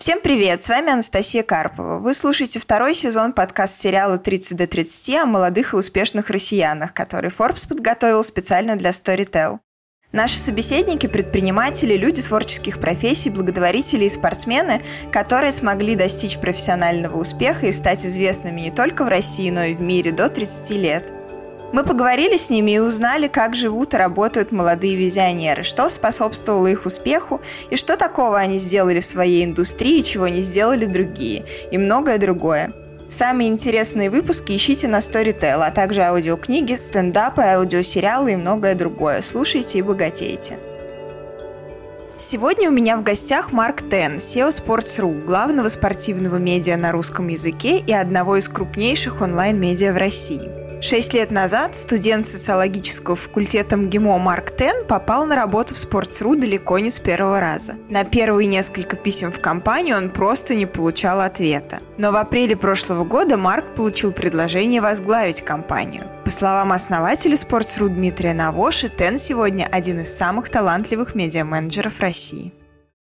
Всем привет, с вами Анастасия Карпова. Вы слушаете второй сезон подкаст-сериала «30 до 30» о молодых и успешных россиянах, который Forbes подготовил специально для Storytel. Наши собеседники – предприниматели, люди творческих профессий, благотворители и спортсмены, которые смогли достичь профессионального успеха и стать известными не только в России, но и в мире до 30 лет – мы поговорили с ними и узнали, как живут и работают молодые визионеры, что способствовало их успеху и что такого они сделали в своей индустрии, чего не сделали другие, и многое другое. Самые интересные выпуски ищите на Storytel, а также аудиокниги, стендапы, аудиосериалы и многое другое. Слушайте и богатейте. Сегодня у меня в гостях Марк Тен, SEO Sports.ru, главного спортивного медиа на русском языке и одного из крупнейших онлайн-медиа в России. Шесть лет назад студент социологического факультета МГИМО Марк Тен попал на работу в Sports.ru далеко не с первого раза. На первые несколько писем в компанию он просто не получал ответа. Но в апреле прошлого года Марк получил предложение возглавить компанию. По словам основателя Sports.ru Дмитрия Навоши, Тен сегодня один из самых талантливых медиа-менеджеров России.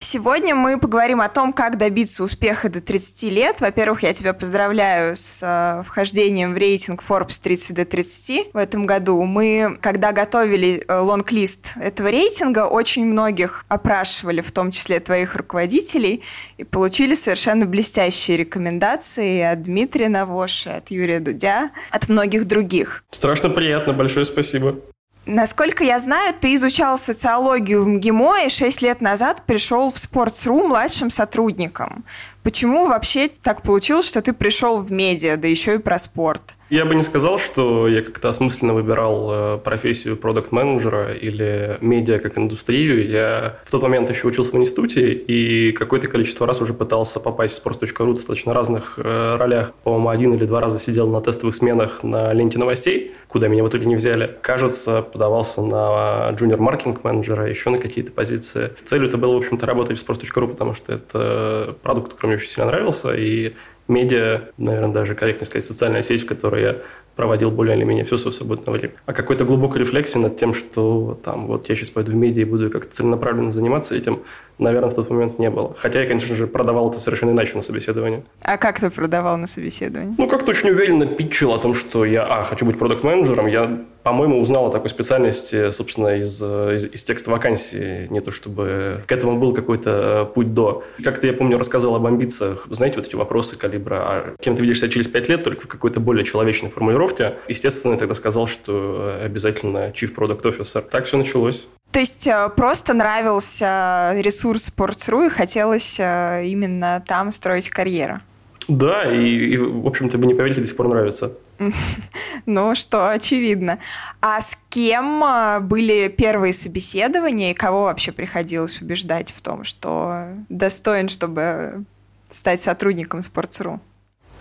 Сегодня мы поговорим о том, как добиться успеха до 30 лет. Во-первых, я тебя поздравляю с э, вхождением в рейтинг Forbes 30 до 30 в этом году. Мы, когда готовили э, лонг-лист этого рейтинга, очень многих опрашивали, в том числе твоих руководителей, и получили совершенно блестящие рекомендации от Дмитрия Навоши, от Юрия Дудя, от многих других. Страшно приятно, большое спасибо. Насколько я знаю, ты изучал социологию в МГИМО и 6 лет назад пришел в Sports.ru младшим сотрудником. Почему вообще так получилось, что ты пришел в медиа, да еще и про спорт? Я бы не сказал, что я как-то осмысленно выбирал э, профессию продукт-менеджера или медиа как индустрию. Я в тот момент еще учился в институте и какое-то количество раз уже пытался попасть в sports.ru в достаточно разных э, ролях. По-моему, один или два раза сидел на тестовых сменах на ленте новостей, куда меня в итоге не взяли. Кажется, подавался на джуниор-маркетинг менеджера, еще на какие-то позиции. Целью это было, в общем-то, работать в sports.ru, потому что это продукт, который мне очень сильно нравился, и медиа, наверное, даже корректно сказать, социальная сеть, в которой я проводил более или менее все свое свободное время. А какой-то глубокой рефлексии над тем, что там вот я сейчас пойду в медиа и буду как-то целенаправленно заниматься этим, наверное, в тот момент не было. Хотя я, конечно же, продавал это совершенно иначе на собеседовании. А как ты продавал на собеседовании? Ну, как-то очень уверенно питчил о том, что я, а, хочу быть продукт-менеджером. Я, по-моему, узнал о такой специальности, собственно, из, из, из текста вакансии. Не то чтобы к этому был какой-то э, путь до. Как-то я помню, рассказывал об амбициях. Знаете, вот эти вопросы калибра, а кем ты видишь себя через пять лет, только в какой-то более человечной формулировке. Естественно, я тогда сказал, что обязательно Chief Product Officer. Так все началось. То есть э, просто нравился ресурс Sports.ru и хотелось э, именно там строить карьеру? Да, и, и в общем-то, вы не поверите, до сих пор нравится. Ну, что очевидно. А с кем э, были первые собеседования и кого вообще приходилось убеждать в том, что достоин, чтобы стать сотрудником Sports.ru?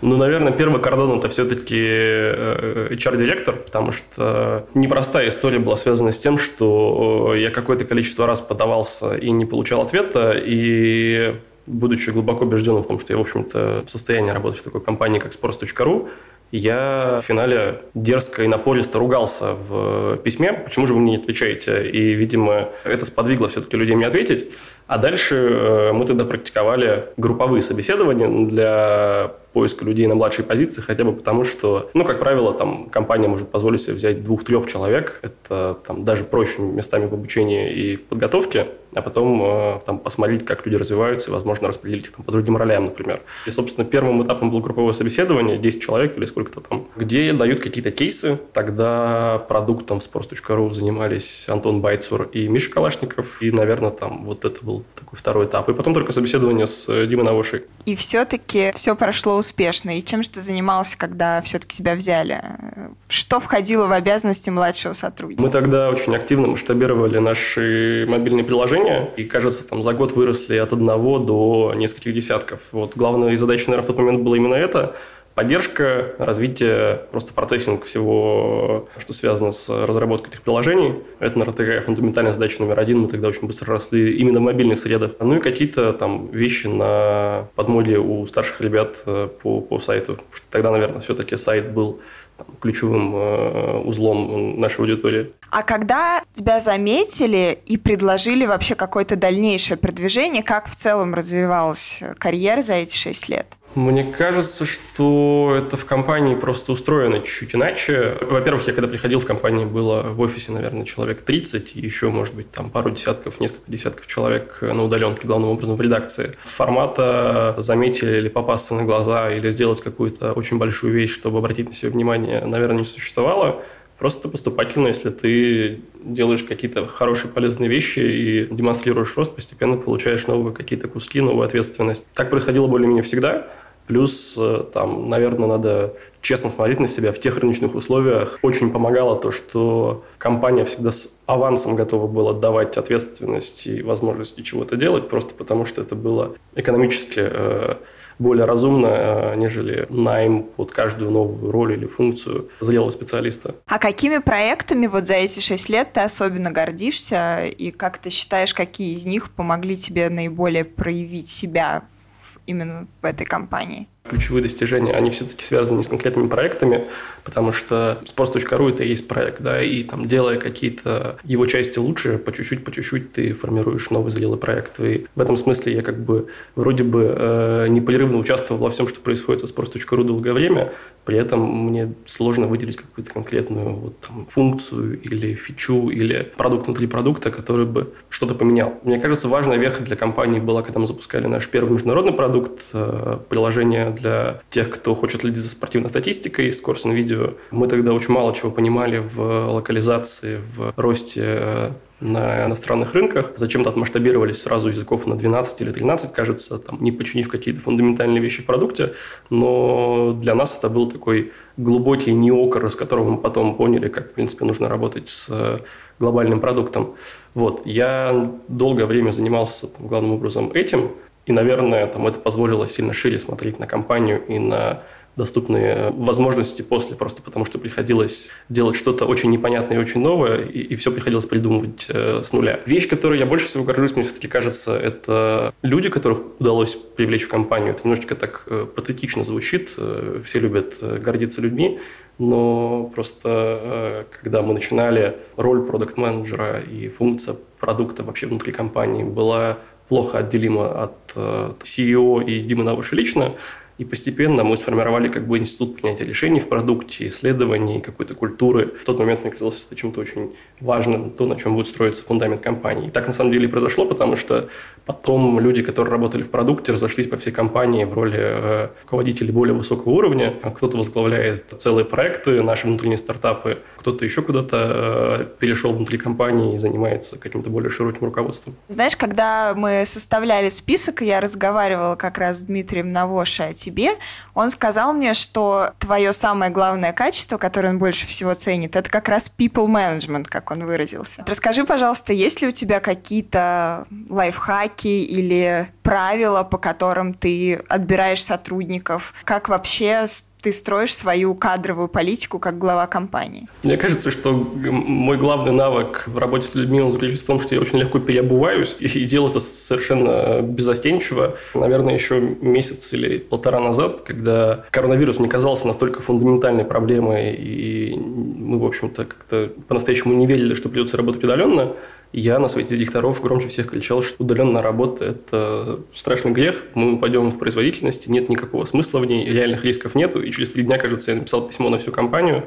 Ну, наверное, первый кордон это все-таки э, HR-директор, потому что непростая история была связана с тем, что я какое-то количество раз подавался и не получал ответа, и будучи глубоко убежденным в том, что я, в общем-то, в состоянии работать в такой компании, как sports.ru, я в финале дерзко и напористо ругался в письме, почему же вы мне не отвечаете? И, видимо, это сподвигло все-таки людей мне ответить. А дальше э, мы тогда практиковали групповые собеседования для поиска людей на младшей позиции, хотя бы потому, что, ну, как правило, там компания может позволить себе взять двух-трех человек, это там даже проще местами в обучении и в подготовке, а потом э, там посмотреть, как люди развиваются и, возможно, распределить их там, по другим ролям, например. И, собственно, первым этапом было групповое собеседование, 10 человек или сколько-то там, где дают какие-то кейсы. Тогда продуктом в sports.ru занимались Антон Байцур и Миша Калашников, и, наверное, там вот это был такой второй этап. И потом только собеседование с Димой Навошей. И все-таки все прошло успешно. И чем же ты занимался, когда все-таки тебя взяли? Что входило в обязанности младшего сотрудника? Мы тогда очень активно масштабировали наши мобильные приложения. И, кажется, там за год выросли от одного до нескольких десятков. Вот главная задача, наверное, в тот момент была именно это – Поддержка, развитие, просто процессинг всего, что связано с разработкой этих приложений. Это, наверное, такая фундаментальная задача номер один. Мы тогда очень быстро росли именно в мобильных средах. Ну и какие-то там вещи на подмоде у старших ребят э, по, по сайту. Тогда, наверное, все-таки сайт был ключевым э, узлом нашей аудитории. А когда тебя заметили и предложили вообще какое-то дальнейшее продвижение, как в целом развивалась карьера за эти шесть лет? Мне кажется, что это в компании просто устроено чуть-чуть иначе. Во-первых, я когда приходил в компанию, было в офисе, наверное, человек 30, и еще, может быть, там пару десятков, несколько десятков человек на удаленке, главным образом в редакции. Формата заметили или попасться на глаза, или сделать какую-то очень большую вещь, чтобы обратить на себя внимание, наверное, не существовало. Просто поступательно, если ты делаешь какие-то хорошие, полезные вещи и демонстрируешь рост, постепенно получаешь новые какие-то куски, новую ответственность. Так происходило более-менее всегда. Плюс, э, там, наверное, надо честно смотреть на себя в тех рыночных условиях. Очень помогало то, что компания всегда с авансом готова была давать ответственность и возможности чего-то делать, просто потому что это было экономически э, более разумно, э, нежели найм под каждую новую роль или функцию зрелого специалиста. А какими проектами вот за эти шесть лет ты особенно гордишься? И как ты считаешь, какие из них помогли тебе наиболее проявить себя именно в этой компании? Ключевые достижения, они все-таки связаны не с конкретными проектами, потому что sports.ru это и есть проект, да, и там делая какие-то его части лучше, по чуть-чуть, по чуть-чуть ты формируешь новый зрелый проект. И в этом смысле я как бы вроде бы э, непрерывно участвовал во всем, что происходит со sports.ru долгое время, при этом мне сложно выделить какую-то конкретную вот, там, функцию или фичу или продукт внутри продукта, который бы что-то поменял. Мне кажется, важная веха для компании была, когда мы запускали наш первый международный продукт, э, приложение для тех, кто хочет следить за спортивной статистикой, скорость на видео. Мы тогда очень мало чего понимали в локализации, в росте э, на иностранных рынках. Зачем-то отмасштабировались сразу языков на 12 или 13, кажется, там, не починив какие-то фундаментальные вещи в продукте. Но для нас это был такой глубокий неокр, с которого мы потом поняли, как, в принципе, нужно работать с э, глобальным продуктом. Вот. Я долгое время занимался там, главным образом этим, и, наверное, там, это позволило сильно шире смотреть на компанию и на доступные возможности после, просто потому что приходилось делать что-то очень непонятное и очень новое, и, и все приходилось придумывать э, с нуля. Вещь, которой я больше всего горжусь, мне все-таки кажется, это люди, которых удалось привлечь в компанию. Это немножечко так э, патетично звучит, э, все любят э, гордиться людьми, но просто э, когда мы начинали, роль продукт-менеджера и функция продукта вообще внутри компании была плохо отделима от э, CEO и Димы Навыша лично, и постепенно мы сформировали как бы институт принятия решений в продукте, исследований, какой-то культуры. В тот момент мне казалось это чем-то очень важным, то, на чем будет строиться фундамент компании. И так на самом деле и произошло, потому что потом люди, которые работали в продукте, разошлись по всей компании в роли э, руководителей более высокого уровня. Кто-то возглавляет целые проекты, наши внутренние стартапы, кто-то еще куда-то э, перешел внутри компании и занимается каким-то более широким руководством. Знаешь, когда мы составляли список, я разговаривала как раз с Дмитрием Навошей о тебе, он сказал мне, что твое самое главное качество, которое он больше всего ценит, это как раз people management, как он выразился. Расскажи, пожалуйста, есть ли у тебя какие-то лайфхаки или правила, по которым ты отбираешь сотрудников? Как вообще ты строишь свою кадровую политику как глава компании? Мне кажется, что мой главный навык в работе с людьми он заключается в том, что я очень легко переобуваюсь и делаю это совершенно безостенчиво. Наверное, еще месяц или полтора назад, когда коронавирус не казался настолько фундаментальной проблемой, и мы, в общем-то, как-то по-настоящему не верили, что придется работать удаленно, я на совете директоров громче всех кричал, что удаленная работа – это страшный грех, мы упадем в производительности, нет никакого смысла в ней, реальных рисков нету. И через три дня, кажется, я написал письмо на всю компанию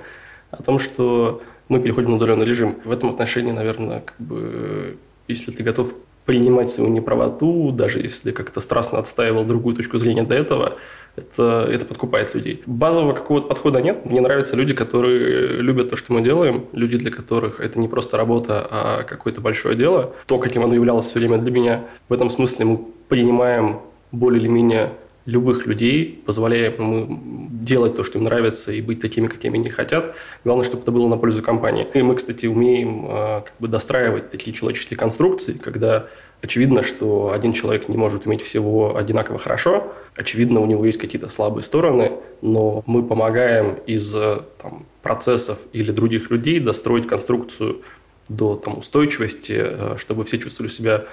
о том, что мы переходим на удаленный режим. В этом отношении, наверное, как бы, если ты готов принимать свою неправоту, даже если как-то страстно отстаивал другую точку зрения до этого, это, это подкупает людей. Базового какого-то подхода нет. Мне нравятся люди, которые любят то, что мы делаем, люди, для которых это не просто работа, а какое-то большое дело. То, каким оно являлось все время для меня. В этом смысле мы принимаем более или менее любых людей, позволяем им делать то, что им нравится, и быть такими, какими они хотят. Главное, чтобы это было на пользу компании. И мы, кстати, умеем а, как бы достраивать такие человеческие конструкции, когда очевидно, что один человек не может уметь всего одинаково хорошо, очевидно, у него есть какие-то слабые стороны, но мы помогаем из там, процессов или других людей достроить конструкцию до там, устойчивости, э, чтобы все чувствовали себя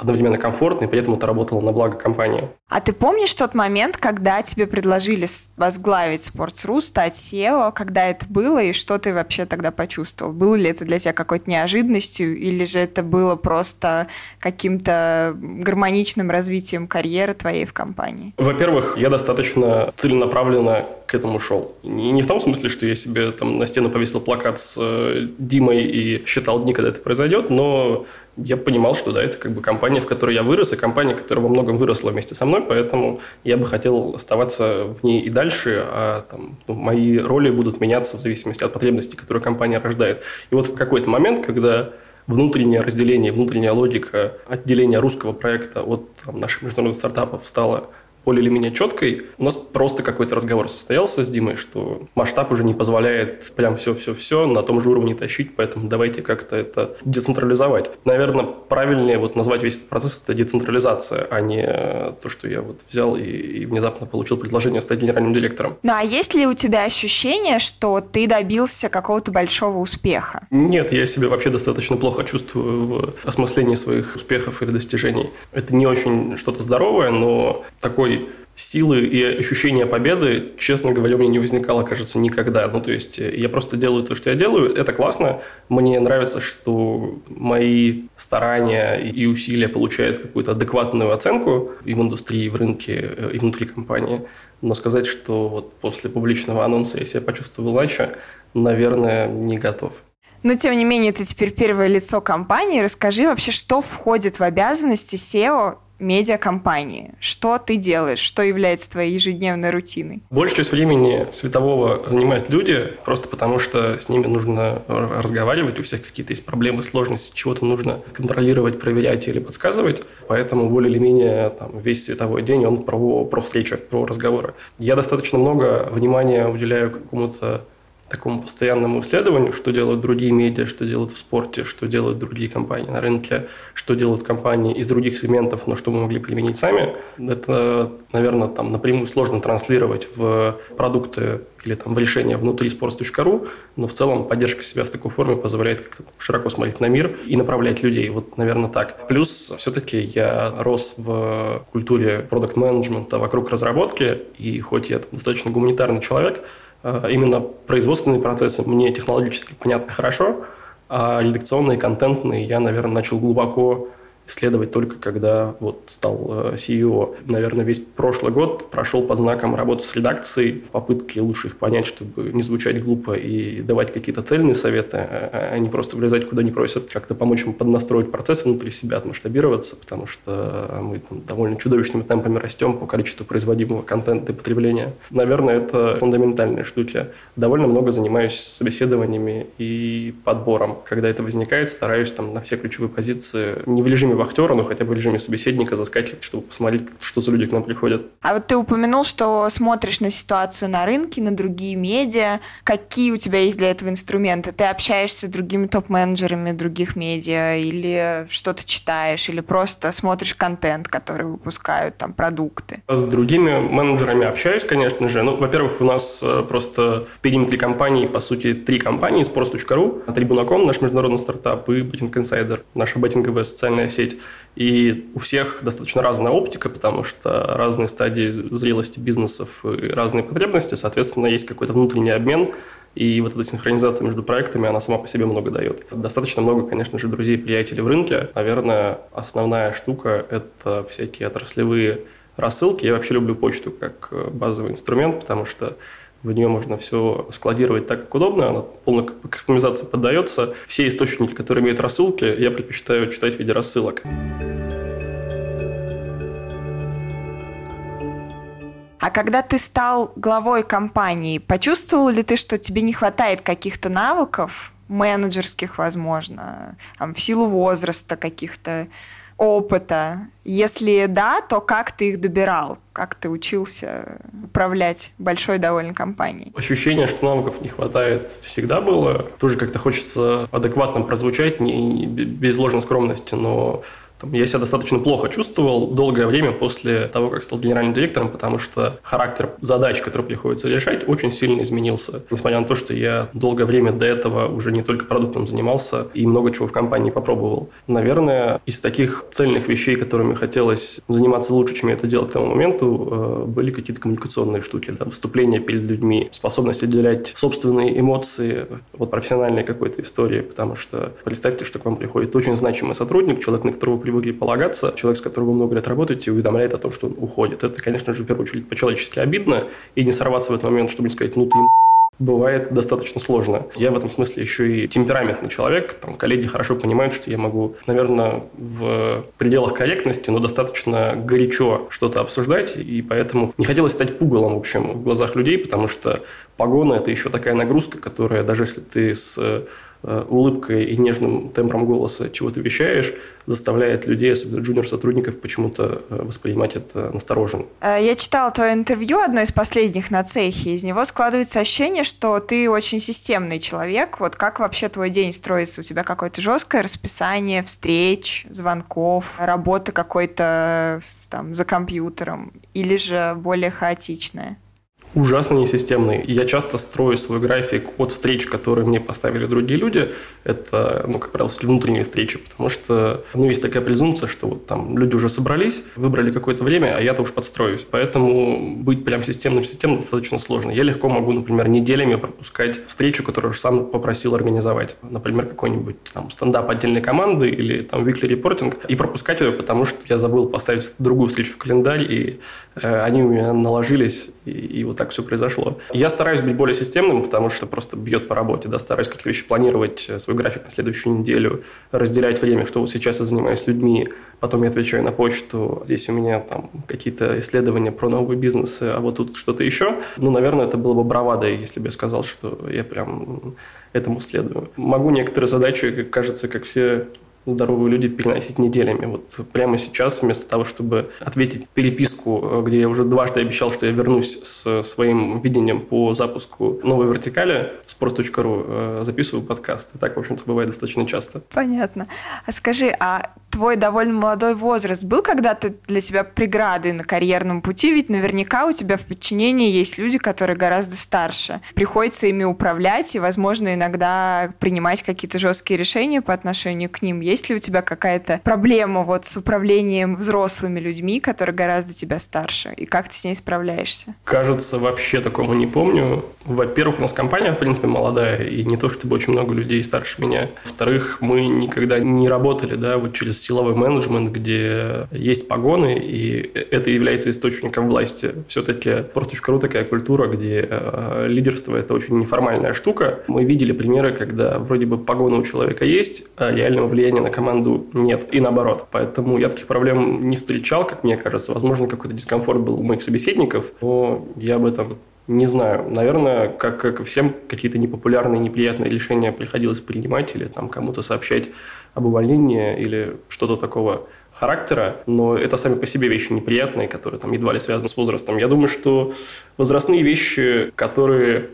одновременно комфортно, и при этом это работало на благо компании. А ты помнишь тот момент, когда тебе предложили возглавить Sports.ru, стать SEO, когда это было, и что ты вообще тогда почувствовал? Было ли это для тебя какой-то неожиданностью, или же это было просто каким-то гармоничным развитием карьеры твоей в компании? Во-первых, я достаточно целенаправленно к этому шел. И не в том смысле, что я себе там на стену повесил плакат с э, Димой и считал дни, когда это произойдет, но я понимал, что да, это как бы компания, в которой я вырос, и компания, которая во многом выросла вместе со мной, поэтому я бы хотел оставаться в ней и дальше, а там, ну, мои роли будут меняться в зависимости от потребностей, которые компания рождает. И вот в какой-то момент, когда внутреннее разделение, внутренняя логика отделения русского проекта от там, наших международных стартапов стала более или менее четкой. У нас просто какой-то разговор состоялся с Димой, что масштаб уже не позволяет прям все-все-все на том же уровне тащить, поэтому давайте как-то это децентрализовать. Наверное, правильнее вот назвать весь этот процесс это децентрализация, а не то, что я вот взял и, и внезапно получил предложение стать генеральным директором. Ну а есть ли у тебя ощущение, что ты добился какого-то большого успеха? Нет, я себя вообще достаточно плохо чувствую в осмыслении своих успехов или достижений. Это не очень что-то здоровое, но такой такой силы и ощущения победы, честно говоря, у меня не возникало, кажется, никогда. Ну, то есть я просто делаю то, что я делаю, это классно. Мне нравится, что мои старания и усилия получают какую-то адекватную оценку и в индустрии, и в рынке, и внутри компании. Но сказать, что вот после публичного анонса я себя почувствовал иначе, наверное, не готов. Но, тем не менее, ты теперь первое лицо компании. Расскажи вообще, что входит в обязанности SEO медиакомпании? Что ты делаешь? Что является твоей ежедневной рутиной? Большую часть времени светового занимают люди, просто потому что с ними нужно разговаривать, у всех какие-то есть проблемы, сложности, чего-то нужно контролировать, проверять или подсказывать. Поэтому более или менее там, весь световой день он про, про встречи, про разговоры. Я достаточно много внимания уделяю какому-то такому постоянному исследованию, что делают другие медиа, что делают в спорте, что делают другие компании на рынке, что делают компании из других сегментов, но что мы могли применить сами, это, наверное, там напрямую сложно транслировать в продукты или там в решения внутри sports.ru, но в целом поддержка себя в такой форме позволяет как-то широко смотреть на мир и направлять людей. Вот, наверное, так. Плюс все-таки я рос в культуре продукт менеджмента вокруг разработки, и хоть я достаточно гуманитарный человек, именно производственные процессы мне технологически понятны хорошо, а редакционные, контентные я, наверное, начал глубоко исследовать только когда вот стал э, CEO. Наверное, весь прошлый год прошел под знаком работы с редакцией, попытки лучше их понять, чтобы не звучать глупо и давать какие-то цельные советы, а, а не просто влезать куда не просят, как-то помочь им поднастроить процессы внутри себя, отмасштабироваться, потому что мы там, довольно чудовищными темпами растем по количеству производимого контента и потребления. Наверное, это фундаментальная штука. Довольно много занимаюсь собеседованиями и подбором. Когда это возникает, стараюсь там на все ключевые позиции не в режиме вахтера, но хотя бы в режиме собеседника заскакивать, чтобы посмотреть, что за люди к нам приходят. А вот ты упомянул, что смотришь на ситуацию на рынке, на другие медиа. Какие у тебя есть для этого инструменты? Ты общаешься с другими топ-менеджерами других медиа или что-то читаешь, или просто смотришь контент, который выпускают, там, продукты? С другими менеджерами общаюсь, конечно же. Ну, во-первых, у нас э, просто в периметре компании, по сути, три компании, sports.ru, Tribuna.com, наш международный стартап, и Betting Insider, наша беттинговая социальная сеть сеть. И у всех достаточно разная оптика, потому что разные стадии зрелости бизнесов и разные потребности, соответственно, есть какой-то внутренний обмен, и вот эта синхронизация между проектами, она сама по себе много дает. Достаточно много, конечно же, друзей приятелей в рынке. Наверное, основная штука – это всякие отраслевые рассылки. Я вообще люблю почту как базовый инструмент, потому что в нее можно все складировать так, как удобно, она полная кастомизация поддается. Все источники, которые имеют рассылки, я предпочитаю читать в виде рассылок. А когда ты стал главой компании, почувствовал ли ты, что тебе не хватает каких-то навыков, менеджерских, возможно, в силу возраста каких-то, опыта? Если да, то как ты их добирал? Как ты учился управлять большой довольно компанией? Ощущение, что навыков не хватает, всегда было. Тоже как-то хочется адекватно прозвучать, не, без ложной скромности, но Там, я себя достаточно плохо чувствовал долгое время после того, как стал генеральным директором, потому что характер задач, которые приходится решать, очень сильно изменился. Несмотря на то, что я долгое время до этого уже не только продуктом занимался и много чего в компании попробовал. Наверное, из таких цельных вещей, которыми хотелось заниматься лучше, чем я это делал к тому моменту, э, были какие-то коммуникационные штуки, да, выступления перед людьми, способность отделять собственные эмоции от профессиональной какой-то истории, потому что представьте, что к вам приходит очень значимый сотрудник, человек, на которого привыкли полагаться, человек, с которым вы много лет работаете, уведомляет о том, что он уходит. Это, конечно же, в первую очередь по-человечески обидно, и не сорваться в этот момент, чтобы не сказать, ну ты бывает достаточно сложно. Я в этом смысле еще и темпераментный человек. Там коллеги хорошо понимают, что я могу, наверное, в пределах корректности, но достаточно горячо что-то обсуждать, и поэтому не хотелось стать пугалом, в общем, в глазах людей, потому что погона – это еще такая нагрузка, которая, даже если ты с улыбкой и нежным тембром голоса чего ты вещаешь, заставляет людей, особенно джуниор-сотрудников, почему-то э, воспринимать это настороженно. Э, я читала твое интервью, одно из последних на цехе. Из него складывается ощущение, что ты очень системный человек. Вот как вообще твой день строится? У тебя какое-то жесткое расписание встреч, звонков, работы какой-то там за компьютером? Или же более хаотичное? Ужасно несистемный. Я часто строю свой график от встреч, которые мне поставили другие люди. Это, ну, как правило, внутренние встречи, потому что, ну, есть такая презумпция, что вот там люди уже собрались, выбрали какое-то время, а я-то уж подстроюсь. Поэтому быть прям системным-системным достаточно сложно. Я легко могу, например, неделями пропускать встречу, которую сам попросил организовать. Например, какой-нибудь там стендап отдельной команды или там weekly репортинг, и пропускать ее, потому что я забыл поставить другую встречу в календарь, и э, они у меня наложились, и, и вот так все произошло. Я стараюсь быть более системным, потому что просто бьет по работе, да, стараюсь какие-то вещи планировать, э, свой график на следующую неделю, разделять время, что вот сейчас я занимаюсь людьми, потом я отвечаю на почту, здесь у меня там какие-то исследования про новые бизнесы, а вот тут что-то еще. Ну, наверное, это было бы бравадой, если бы я сказал, что я прям этому следую. Могу некоторые задачи, кажется, как все здоровые люди переносить неделями. Вот прямо сейчас, вместо того, чтобы ответить в переписку, э, где я уже дважды обещал, что я вернусь с своим видением по запуску новой вертикали в sport.ru, э, записываю подкаст. И так, в общем-то, бывает достаточно часто. Понятно. А скажи, а твой довольно молодой возраст был когда-то для тебя преградой на карьерном пути? Ведь наверняка у тебя в подчинении есть люди, которые гораздо старше. Приходится ими управлять и, возможно, иногда принимать какие-то жесткие решения по отношению к ним. Есть ли у тебя какая-то проблема вот с управлением взрослыми людьми, которые гораздо тебя старше? И как ты с ней справляешься? Кажется, вообще такого не помню. Во-первых, у нас компания, в принципе, молодая, и не то, чтобы очень много людей старше меня. Во-вторых, мы никогда не работали, да, вот через силовой менеджмент, где есть погоны, и это является источником власти. Все-таки .ру такая культура, где э, лидерство – это очень неформальная штука. Мы видели примеры, когда вроде бы погоны у человека есть, а реального влияния на команду нет. И наоборот. Поэтому я таких проблем не встречал, как мне кажется. Возможно, какой-то дискомфорт был у моих собеседников, но я об этом не знаю. Наверное, как, как всем, какие-то непопулярные, неприятные решения приходилось принимать или там кому-то сообщать об увольнении или что-то такого характера, но это сами по себе вещи неприятные, которые там едва ли связаны с возрастом. Я думаю, что возрастные вещи, которые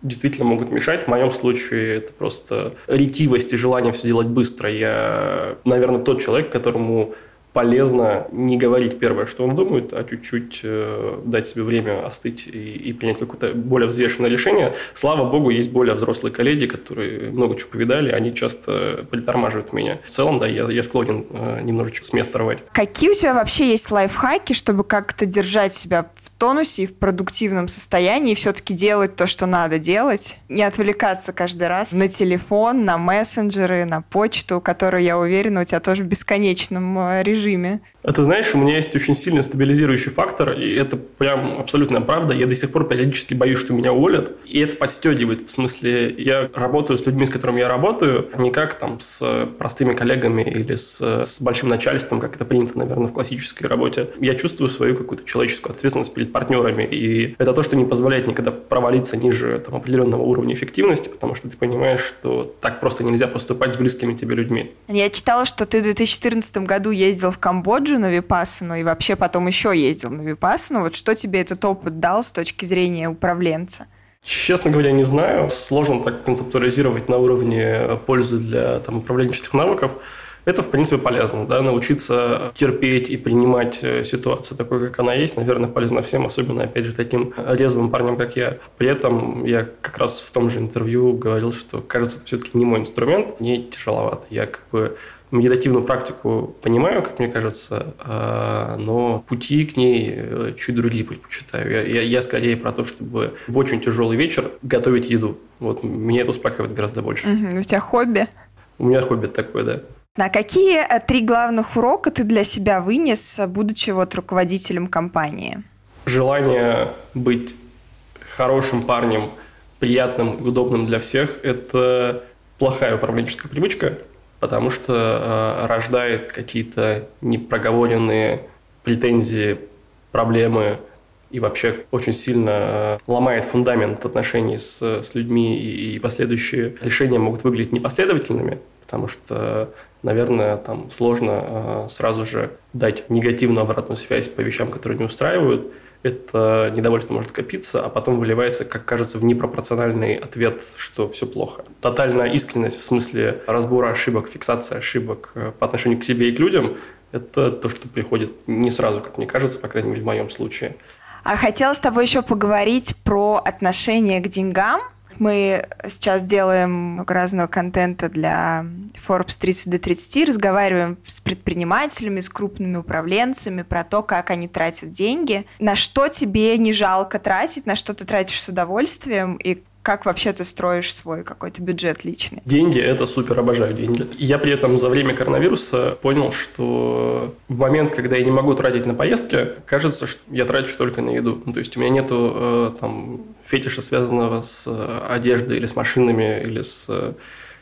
действительно могут мешать. В моем случае это просто ретивость и желание все делать быстро. Я, наверное, тот человек, которому полезно не говорить первое, что он думает, а чуть-чуть э, дать себе время остыть и, и принять какое-то более взвешенное решение. Слава богу, есть более взрослые коллеги, которые много чего повидали, они часто притормаживают меня. В целом, да, я, я склонен э, немножечко с места рвать. Какие у тебя вообще есть лайфхаки, чтобы как-то держать себя в тонусе и в продуктивном состоянии и все-таки делать то, что надо делать? Не отвлекаться каждый раз на телефон, на мессенджеры, на почту, которую, я уверена, у тебя тоже в бесконечном э, режиме режиме. А ты знаешь, у меня есть очень сильный стабилизирующий фактор, и это прям абсолютная правда. Я до сих пор периодически боюсь, что меня уволят, и это подстегивает. В смысле, я работаю с людьми, с которыми я работаю, не как там с простыми коллегами или с, с большим начальством, как это принято, наверное, в классической работе. Я чувствую свою какую-то человеческую ответственность перед партнерами, и это то, что не позволяет никогда провалиться ниже там, определенного уровня эффективности, потому что ты понимаешь, что так просто нельзя поступать с близкими тебе людьми. Я читала, что ты в 2014 году ездил в Камбоджу на Випассану и вообще потом еще ездил на Випассану. Вот что тебе этот опыт дал с точки зрения управленца? Честно говоря, не знаю. Сложно так концептуализировать на уровне пользы для там, управленческих навыков. Это, в принципе, полезно, да, научиться терпеть и принимать э, ситуацию такой, как она есть, наверное, полезно всем, особенно, опять же, таким резвым парнем, как я. При этом я как раз в том же интервью говорил, что, кажется, это все-таки не мой инструмент, мне тяжеловато. Я как бы медитативную практику понимаю, как мне кажется, а, но пути к ней э, чуть другие предпочитаю. Я, я, я скорее про то, чтобы в очень тяжелый вечер готовить еду. Вот мне это успокаивает гораздо больше. Угу. У тебя хобби? У меня хобби такое, да. А какие э, три главных урока ты для себя вынес, будучи вот руководителем компании? Желание быть хорошим парнем, приятным, удобным для всех – это плохая управленческая привычка, потому что э, рождает какие-то непроговоренные претензии, проблемы и вообще очень сильно э, ломает фундамент отношений с, с людьми, и, и последующие решения могут выглядеть непоследовательными, потому что, наверное, там сложно э, сразу же дать негативную обратную связь по вещам, которые не устраивают – это недовольство может копиться, а потом выливается, как кажется, в непропорциональный ответ, что все плохо. Тотальная искренность в смысле разбора ошибок, фиксации ошибок э, по отношению к себе и к людям – это то, что приходит не сразу, как мне кажется, по крайней мере, в моем случае. А хотела с тобой еще поговорить про отношение к деньгам – мы сейчас делаем много разного контента для Forbes 30 до 30, разговариваем с предпринимателями, с крупными управленцами про то, как они тратят деньги. На что тебе не жалко тратить, на что ты тратишь с удовольствием, и как вообще ты строишь свой какой-то бюджет личный? Деньги – это супер, обожаю деньги. Я при этом за время коронавируса понял, что в момент, когда я не могу тратить на поездки, кажется, что я трачу только на еду. Ну, то есть у меня нету э, там фетиша, связанного с э, одеждой или с машинами, или с э,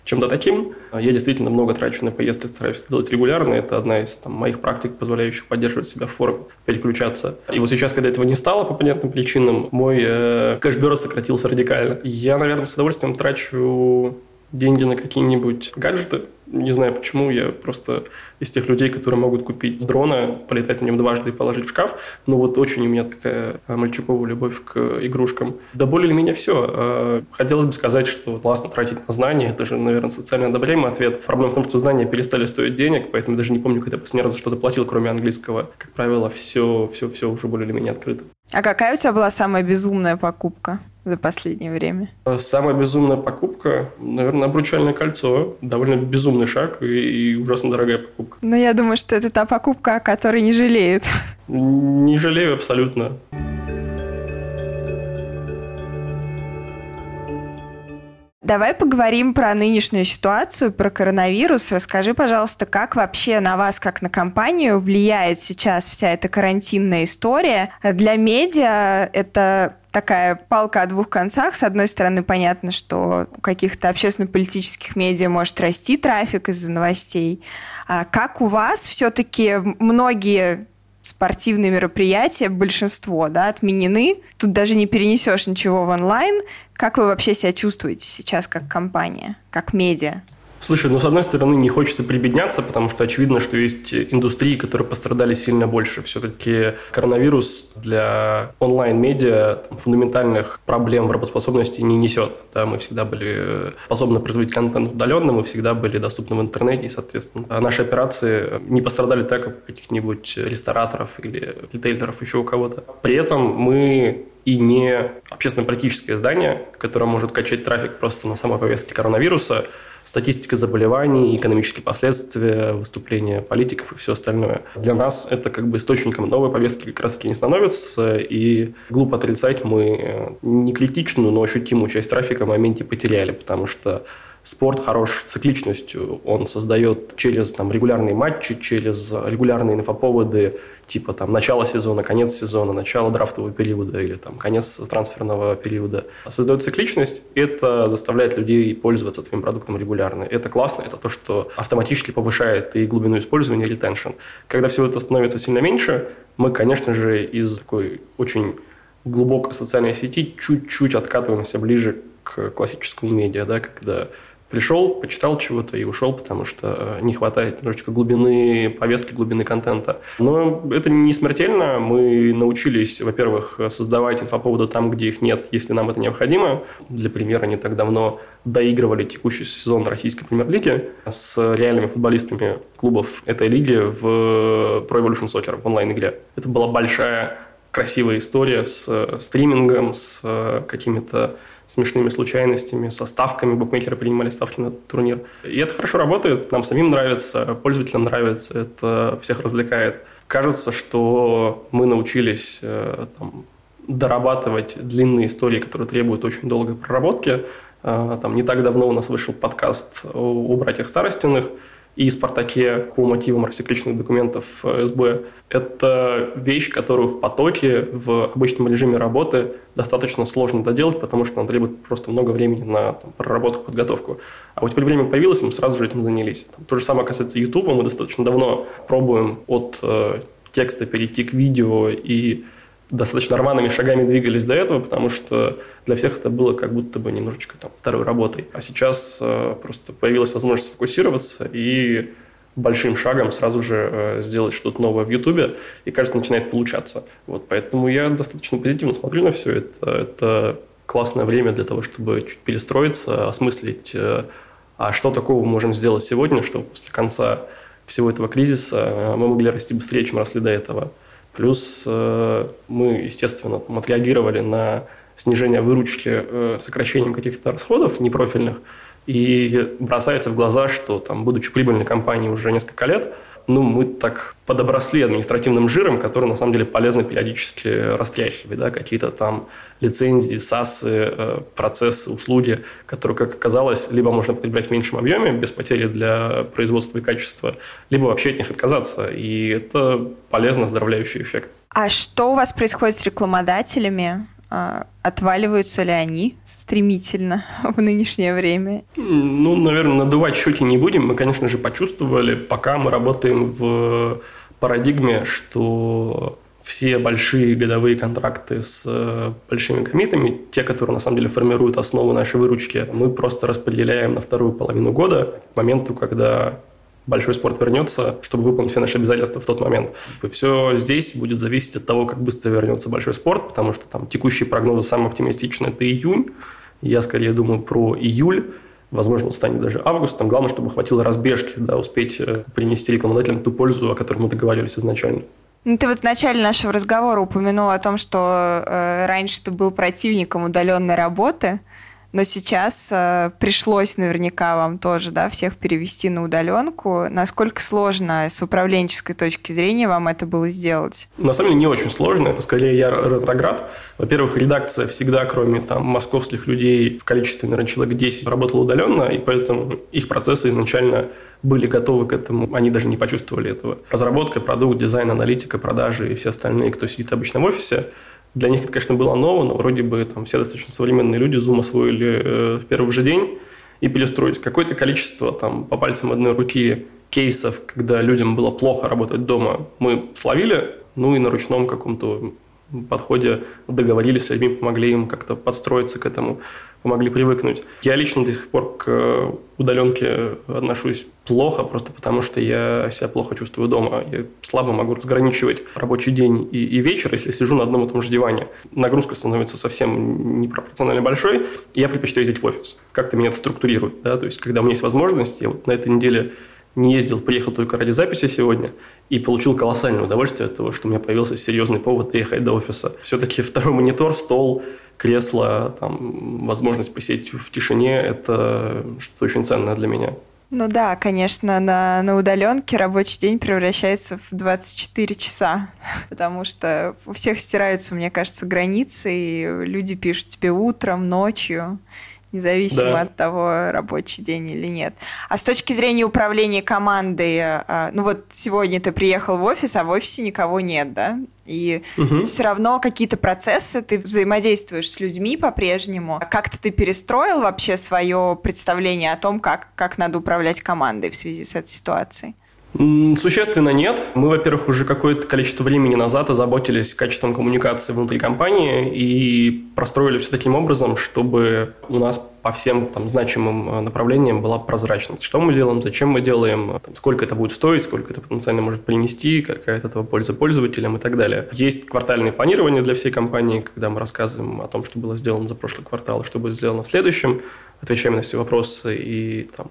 чем-то таким. Я действительно много трачу на поездки, стараюсь это делать регулярно. Это одна из там, моих практик, позволяющих поддерживать себя в форме, переключаться. И вот сейчас, когда этого не стало по понятным причинам, мой э, кэшбюро сократился радикально. Я, наверное, с удовольствием трачу деньги на какие-нибудь гаджеты, не знаю почему, я просто из тех людей, которые могут купить дрона, полетать на нем дважды и положить в шкаф. Но вот очень у меня такая а, мальчуковая любовь к игрушкам. Да более или менее все. А, хотелось бы сказать, что классно тратить на знания. Это же, наверное, социально одобряемый ответ. Проблема в том, что знания перестали стоить денег, поэтому я даже не помню, когда последний раз за что-то платил, кроме английского. Как правило, все, все, все уже более или менее открыто. А какая у тебя была самая безумная покупка? за последнее время? Самая безумная покупка, наверное, обручальное кольцо. Довольно безумный шаг и, и ужасно дорогая покупка. Но я думаю, что это та покупка, о которой не жалеют. Не жалею абсолютно. Давай поговорим про нынешнюю ситуацию, про коронавирус. Расскажи, пожалуйста, как вообще на вас, как на компанию, влияет сейчас вся эта карантинная история? Для медиа это такая палка о двух концах. С одной стороны, понятно, что у каких-то общественно-политических медиа может расти трафик из-за новостей. А как у вас все-таки многие спортивные мероприятия, большинство, да, отменены. Тут даже не перенесешь ничего в онлайн. Как вы вообще себя чувствуете сейчас как компания, как медиа? Слушай, ну, с одной стороны, не хочется прибедняться, потому что очевидно, что есть индустрии, которые пострадали сильно больше. Все-таки коронавирус для онлайн-медиа фундаментальных проблем в работоспособности не несет. Да, мы всегда были способны производить контент удаленно, мы всегда были доступны в интернете, и, соответственно, наши операции не пострадали так, как каких-нибудь рестораторов или ритейлеров, еще у кого-то. При этом мы и не общественно-политическое издание, которое может качать трафик просто на самой повестке коронавируса, статистика заболеваний, экономические последствия, выступления политиков и все остальное. Для нас это как бы источником новой повестки как раз-таки не становится, и глупо отрицать мы э, не критичную, но ощутимую часть трафика в моменте потеряли, потому что спорт хорош цикличностью. Он создает через там, регулярные матчи, через регулярные инфоповоды, типа там начало сезона, конец сезона, начало драфтового периода или там конец трансферного периода. Создает цикличность, и это заставляет людей пользоваться твоим продуктом регулярно. Это классно, это то, что автоматически повышает и глубину использования, и ретеншн. Когда все это становится сильно меньше, мы, конечно же, из такой очень глубокой социальной сети чуть-чуть откатываемся ближе к классическому медиа, да, когда Пришел, почитал чего-то и ушел, потому что не хватает немножечко глубины повестки, глубины контента. Но это не смертельно. Мы научились, во-первых, создавать инфоповоды там, где их нет, если нам это необходимо. Для примера, не так давно доигрывали текущий сезон российской премьер-лиги с реальными футболистами клубов этой лиги в Pro Evolution Soccer в онлайн-игре. Это была большая красивая история с стримингом, с какими-то смешными случайностями, со ставками. Букмекеры принимали ставки на турнир. И это хорошо работает, нам самим нравится, пользователям нравится, это всех развлекает. Кажется, что мы научились э, там, дорабатывать длинные истории, которые требуют очень долгой проработки. Э, там, не так давно у нас вышел подкаст о братьях Старостиных – и «Спартаке» по мотивам рассекреченных документов СБ. Это вещь, которую в потоке, в обычном режиме работы достаточно сложно доделать, потому что она требует просто много времени на там, проработку, подготовку. А вот теперь время появилось, мы сразу же этим занялись. Там, то же самое касается YouTube. Мы достаточно давно пробуем от э, текста перейти к видео и достаточно рваными шагами двигались до этого, потому что для всех это было как будто бы немножечко там второй работой. А сейчас э, просто появилась возможность сфокусироваться и большим шагом сразу же э, сделать что-то новое в Ютубе, и, кажется, начинает получаться. Вот, поэтому я достаточно позитивно смотрю на все это. Это классное время для того, чтобы чуть перестроиться, осмыслить, э, а что такого мы можем сделать сегодня, чтобы после конца всего этого кризиса э, мы могли расти быстрее, чем росли до этого. Плюс э, мы, естественно, там, отреагировали на снижение выручки э, сокращением каких-то расходов непрофильных. И бросается в глаза, что там, будучи прибыльной компанией уже несколько лет, ну, мы так подобросли административным жиром, который, на самом деле, полезно периодически растряхивать, да, какие-то там лицензии, САСы, э, процессы, услуги, которые, как оказалось, либо можно потреблять в меньшем объеме, без потери для производства и качества, либо вообще от них отказаться. И это полезно, оздоровляющий эффект. А что у вас происходит с рекламодателями? А, отваливаются ли они стремительно в нынешнее время? Ну, наверное, надувать щеки не будем. Мы, конечно же, почувствовали, пока мы работаем в парадигме, что все большие годовые контракты с э, большими комитами, те, которые на самом деле формируют основу нашей выручки, мы просто распределяем на вторую половину года, к моменту, когда большой спорт вернется, чтобы выполнить все наши обязательства в тот момент. И все здесь будет зависеть от того, как быстро вернется большой спорт, потому что там текущие прогнозы самые оптимистичные – это июнь. Я скорее думаю про июль, возможно, станет даже августом. Главное, чтобы хватило разбежки, да, успеть э, принести рекламодателям ту пользу, о которой мы договаривались изначально. Ну, ты вот в начале нашего разговора упомянул о том, что э, раньше ты был противником удаленной работы – но сейчас э, пришлось наверняка вам тоже, да, всех перевести на удаленку. Насколько сложно с управленческой точки зрения вам это было сделать? На самом деле не очень сложно, это скорее я ретроград. Во-первых, редакция всегда, кроме там московских людей в количестве, наверное, человек 10, работала удаленно, и поэтому их процессы изначально были готовы к этому, они даже не почувствовали этого. Разработка, продукт, дизайн, аналитика, продажи и все остальные, кто сидит обычно в офисе, для них это, конечно, было ново, но вроде бы там все достаточно современные люди Zoom освоили э, в первый же день и перестроились. Какое-то количество там по пальцам одной руки кейсов, когда людям было плохо работать дома, мы словили, ну и на ручном каком-то подходе договорились с людьми, помогли им как-то подстроиться к этому, помогли привыкнуть. Я лично до сих пор к удаленке отношусь плохо, просто потому что я себя плохо чувствую дома. Я слабо могу разграничивать рабочий день и, и вечер, если сижу на одном и том же диване. Нагрузка становится совсем непропорционально большой, и я предпочитаю ездить в офис. Как-то меня это структурирует. Да? То есть, когда у меня есть возможность, я вот на этой неделе не ездил, приехал только ради записи сегодня и получил колоссальное удовольствие от того, что у меня появился серьезный повод ехать до офиса. Все-таки второй монитор, стол, кресло, там, возможность посидеть в тишине – это что-то очень ценное для меня. Ну да, конечно, на, на удаленке рабочий день превращается в 24 часа, потому что у всех стираются, мне кажется, границы, и люди пишут тебе утром, ночью независимо да. от того, рабочий день или нет. А с точки зрения управления командой, а, ну вот сегодня ты приехал в офис, а в офисе никого нет, да? И угу. все равно какие-то процессы, ты взаимодействуешь с людьми по-прежнему. Как-то ты перестроил вообще свое представление о том, как, как надо управлять командой в связи с этой ситуацией? Существенно нет. Мы, во-первых, уже какое-то количество времени назад озаботились качеством коммуникации внутри компании и простроили все таким образом, чтобы у нас по всем там, значимым э, направлениям была прозрачность. Что мы делаем, зачем мы делаем, там, сколько это будет стоить, сколько это потенциально может принести, какая от этого польза пользователям и так далее. Есть квартальное планирование для всей компании, когда мы рассказываем о том, что было сделано за прошлый квартал что будет сделано в следующем, отвечаем на все вопросы и там,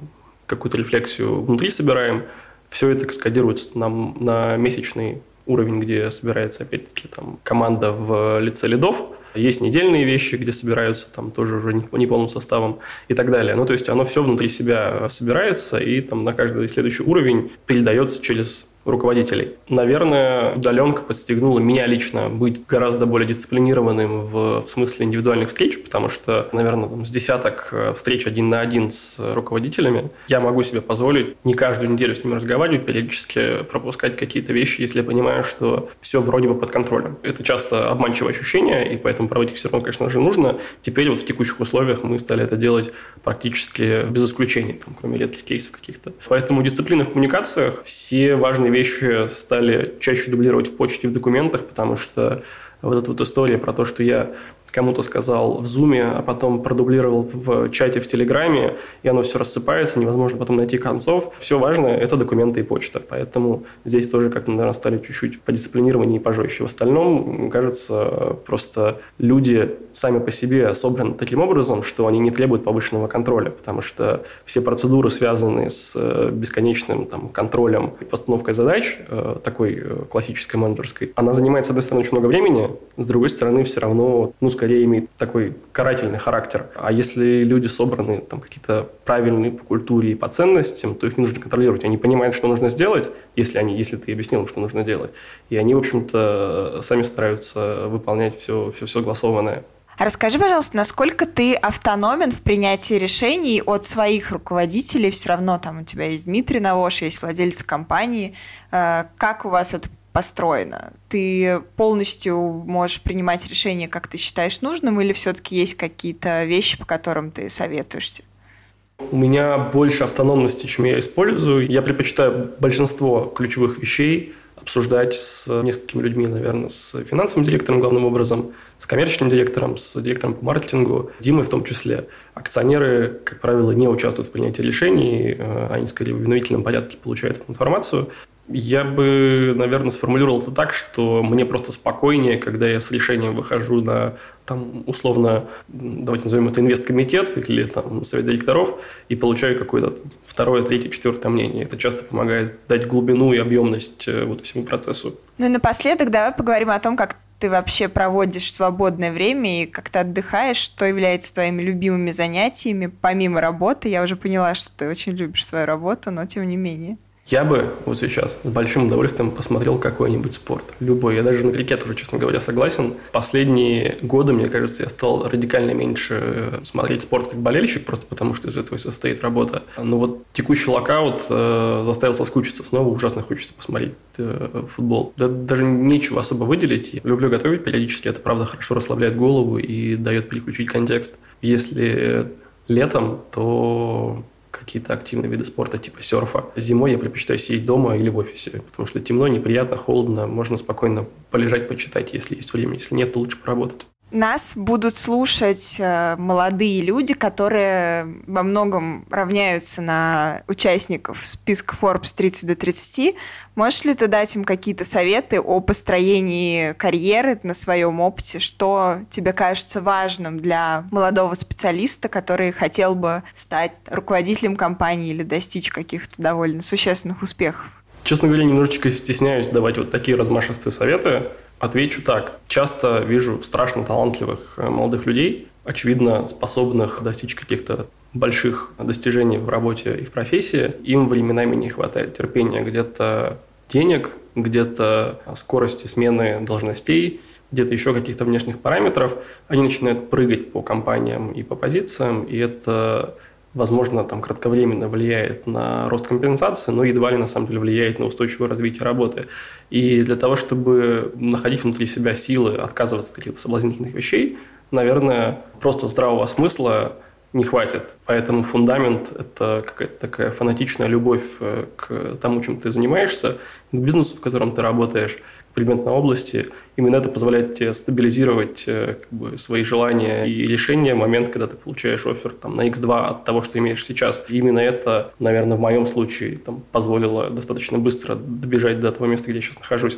какую-то рефлексию внутри собираем – все это каскадируется нам на месячный уровень, где собирается, опять-таки, там, команда в лице лидов. Есть недельные вещи, где собираются там тоже уже неполным составом и так далее. Ну, то есть, оно все внутри себя собирается, и там на каждый следующий уровень передается через руководителей. Наверное, удаленка подстегнула меня лично быть гораздо более дисциплинированным в, в смысле индивидуальных встреч, потому что, наверное, там, с десяток э, встреч один на один с руководителями я могу себе позволить не каждую неделю с ними разговаривать, периодически пропускать какие-то вещи, если я понимаю, что все вроде бы под контролем. Это часто обманчивое ощущение, и поэтому проводить их все равно, конечно же, нужно. Теперь вот в текущих условиях мы стали это делать практически без исключений, там, кроме редких кейсов каких-то. Поэтому дисциплина в коммуникациях, все важные вещи стали чаще дублировать в почте и в документах, потому что вот эта вот история про то, что я кому-то сказал в зуме, а потом продублировал в чате в Телеграме, и оно все рассыпается, невозможно потом найти концов. Все важное – это документы и почта. Поэтому здесь тоже как-то, наверное, стали чуть-чуть подисциплинированнее и пожестче. В остальном, кажется, просто люди сами по себе собраны таким образом, что они не требуют повышенного контроля, потому что все процедуры, связанные с э, бесконечным там, контролем и постановкой задач, э, такой э, классической менеджерской, она занимает, с одной стороны, очень много времени, с другой стороны, все равно, ну, скорее скорее имеет такой карательный характер. А если люди собраны там какие-то правильные по культуре и по ценностям, то их не нужно контролировать. Они понимают, что нужно сделать, если, они, если ты объяснил им, что нужно делать. И они, в общем-то, сами стараются выполнять все, все согласованное. А расскажи, пожалуйста, насколько ты автономен в принятии решений от своих руководителей? Все равно там у тебя есть Дмитрий Навош, есть владелец компании. Э, как у вас это построено? Ты полностью можешь принимать решения, как ты считаешь нужным, или все-таки есть какие-то вещи, по которым ты советуешься? У меня больше автономности, чем я использую. Я предпочитаю большинство ключевых вещей обсуждать с несколькими людьми, наверное, с финансовым директором главным образом, с коммерческим директором, с директором по маркетингу, Димой в том числе. Акционеры, как правило, не участвуют в принятии решений, э, они скорее в обвинительном порядке получают информацию. Я бы, наверное, сформулировал это так, что мне просто спокойнее, когда я с решением выхожу на, там, условно, давайте назовем это инвесткомитет или там, совет директоров, и получаю какое-то второе, третье, четвертое мнение. Это часто помогает дать глубину и объемность э, вот всему процессу. Ну и напоследок давай поговорим о том, как ты вообще проводишь свободное время и как ты отдыхаешь, что является твоими любимыми занятиями помимо работы. Я уже поняла, что ты очень любишь свою работу, но тем не менее. Я бы вот сейчас с большим удовольствием посмотрел какой-нибудь спорт. Любой. Я даже на крикет уже, честно говоря, согласен. Последние годы, мне кажется, я стал радикально меньше смотреть спорт как болельщик, просто потому что из этого и состоит работа. Но вот текущий локаут э, заставил соскучиться. Снова ужасно хочется посмотреть э, футбол. Да, даже нечего особо выделить. Я люблю готовить периодически. Это, правда, хорошо расслабляет голову и дает переключить контекст. Если летом, то какие-то активные виды спорта типа серфа. Зимой я предпочитаю сидеть дома или в офисе, потому что темно, неприятно, холодно, можно спокойно полежать, почитать, если есть время. Если нет, то лучше поработать. Нас будут слушать э, молодые люди, которые во многом равняются на участников списка Forbes 30 до 30. Можешь ли ты дать им какие-то советы о построении карьеры на своем опыте? Что тебе кажется важным для молодого специалиста, который хотел бы стать руководителем компании или достичь каких-то довольно существенных успехов? Честно говоря, немножечко стесняюсь давать вот такие размашистые советы. Отвечу так. Часто вижу страшно талантливых э, молодых людей, очевидно способных достичь каких-то больших достижений в работе и в профессии. Им временами не хватает терпения где-то денег, где-то скорости смены должностей, где-то еще каких-то внешних параметров. Они начинают прыгать по компаниям и по позициям, и это возможно, там кратковременно влияет на рост компенсации, но едва ли на самом деле влияет на устойчивое развитие работы. И для того, чтобы находить внутри себя силы, отказываться от каких-то соблазнительных вещей, наверное, просто здравого смысла не хватит. Поэтому фундамент – это какая-то такая фанатичная любовь э, к тому, чем ты занимаешься, к бизнесу, в котором ты работаешь, к предметной области. Именно это позволяет тебе стабилизировать э, как бы, свои желания и решения в момент, когда ты получаешь офер там, на X2 от того, что имеешь сейчас. И именно это, наверное, в моем случае там, позволило достаточно быстро добежать до того места, где я сейчас нахожусь.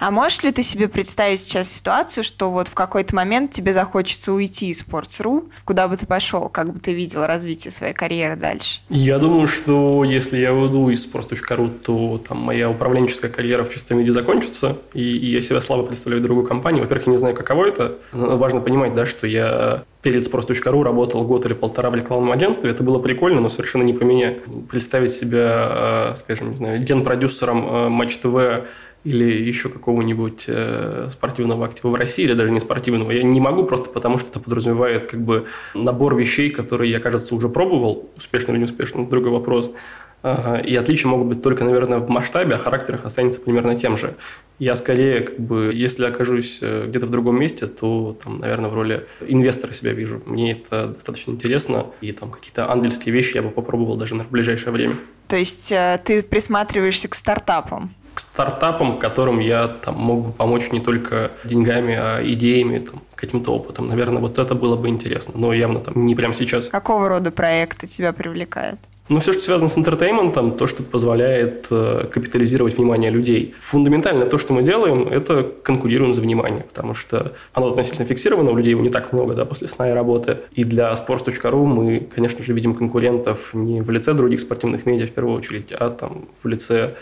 А можешь ли ты себе представить сейчас ситуацию, что вот в какой-то момент тебе захочется уйти из Sports.ru, куда бы ты пошел, как бы ты видел развитие своей карьеры дальше? Я думаю, что если я уйду из Sports.ru, то там моя управленческая карьера в чистом виде закончится, и, и я себя слабо представляю другую компанию. Во-первых, я не знаю, каково это. Важно понимать, да, что я перед Sports.ru работал год или полтора в рекламном агентстве. Это было прикольно, но совершенно не про меня. Представить себя, э, скажем, не знаю, генпродюсером э, Матч ТВ или еще какого-нибудь э, спортивного актива в России, или даже не спортивного, я не могу просто потому, что это подразумевает как бы набор вещей, которые я, кажется, уже пробовал, успешно или неуспешно, другой вопрос. И отличия могут быть только, наверное, в масштабе, а характер их останется примерно тем же. Я скорее, как бы, если окажусь э, где-то в другом месте, то, там, наверное, в роли инвестора себя вижу. Мне это достаточно интересно, и там какие-то ангельские вещи я бы попробовал даже на ближайшее время. То есть э, ты присматриваешься к стартапам? Стартапам, которым я там, мог бы помочь не только деньгами, а идеями, там, каким-то опытом. Наверное, вот это было бы интересно, но явно там не прямо сейчас. Какого рода проекты тебя привлекают? Ну, все, что связано с интертейментом, то, что позволяет э, капитализировать внимание людей. Фундаментально то, что мы делаем, это конкурируем за внимание, потому что оно относительно фиксировано, у людей его не так много да, после сна и работы. И для sports.ru мы, конечно же, видим конкурентов не в лице других спортивных медиа в первую очередь, а там в лице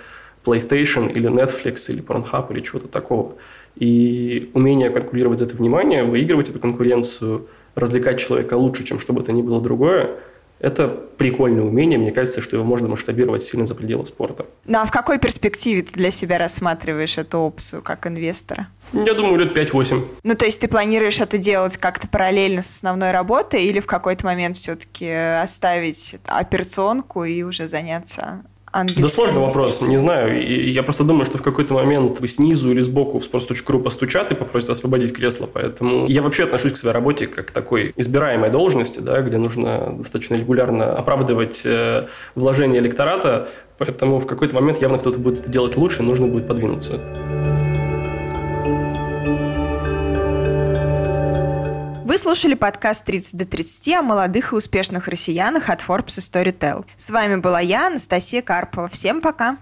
PlayStation или Netflix или Pornhub или чего-то такого. И умение конкурировать за это внимание, выигрывать эту конкуренцию, развлекать человека лучше, чем что бы то ни было другое, это прикольное умение. Мне кажется, что его можно масштабировать сильно за пределы спорта. Ну а в какой перспективе ты для себя рассматриваешь эту опцию как инвестора? Я думаю, лет 5-8. Ну, то есть ты планируешь это делать как-то параллельно с основной работой или в какой-то момент все-таки оставить операционку и уже заняться да сложный вопрос, не знаю. И я просто думаю, что в какой-то момент вы снизу или сбоку в sports.ru постучат и попросят освободить кресло. Поэтому я вообще отношусь к своей работе как к такой избираемой должности, да, где нужно достаточно регулярно оправдывать э, вложение электората. Поэтому в какой-то момент явно кто-то будет это делать лучше, нужно будет подвинуться. Вы слушали подкаст 30 до 30 о молодых и успешных россиянах от Forbes и Storytel. С вами была я, Анастасия Карпова. Всем пока!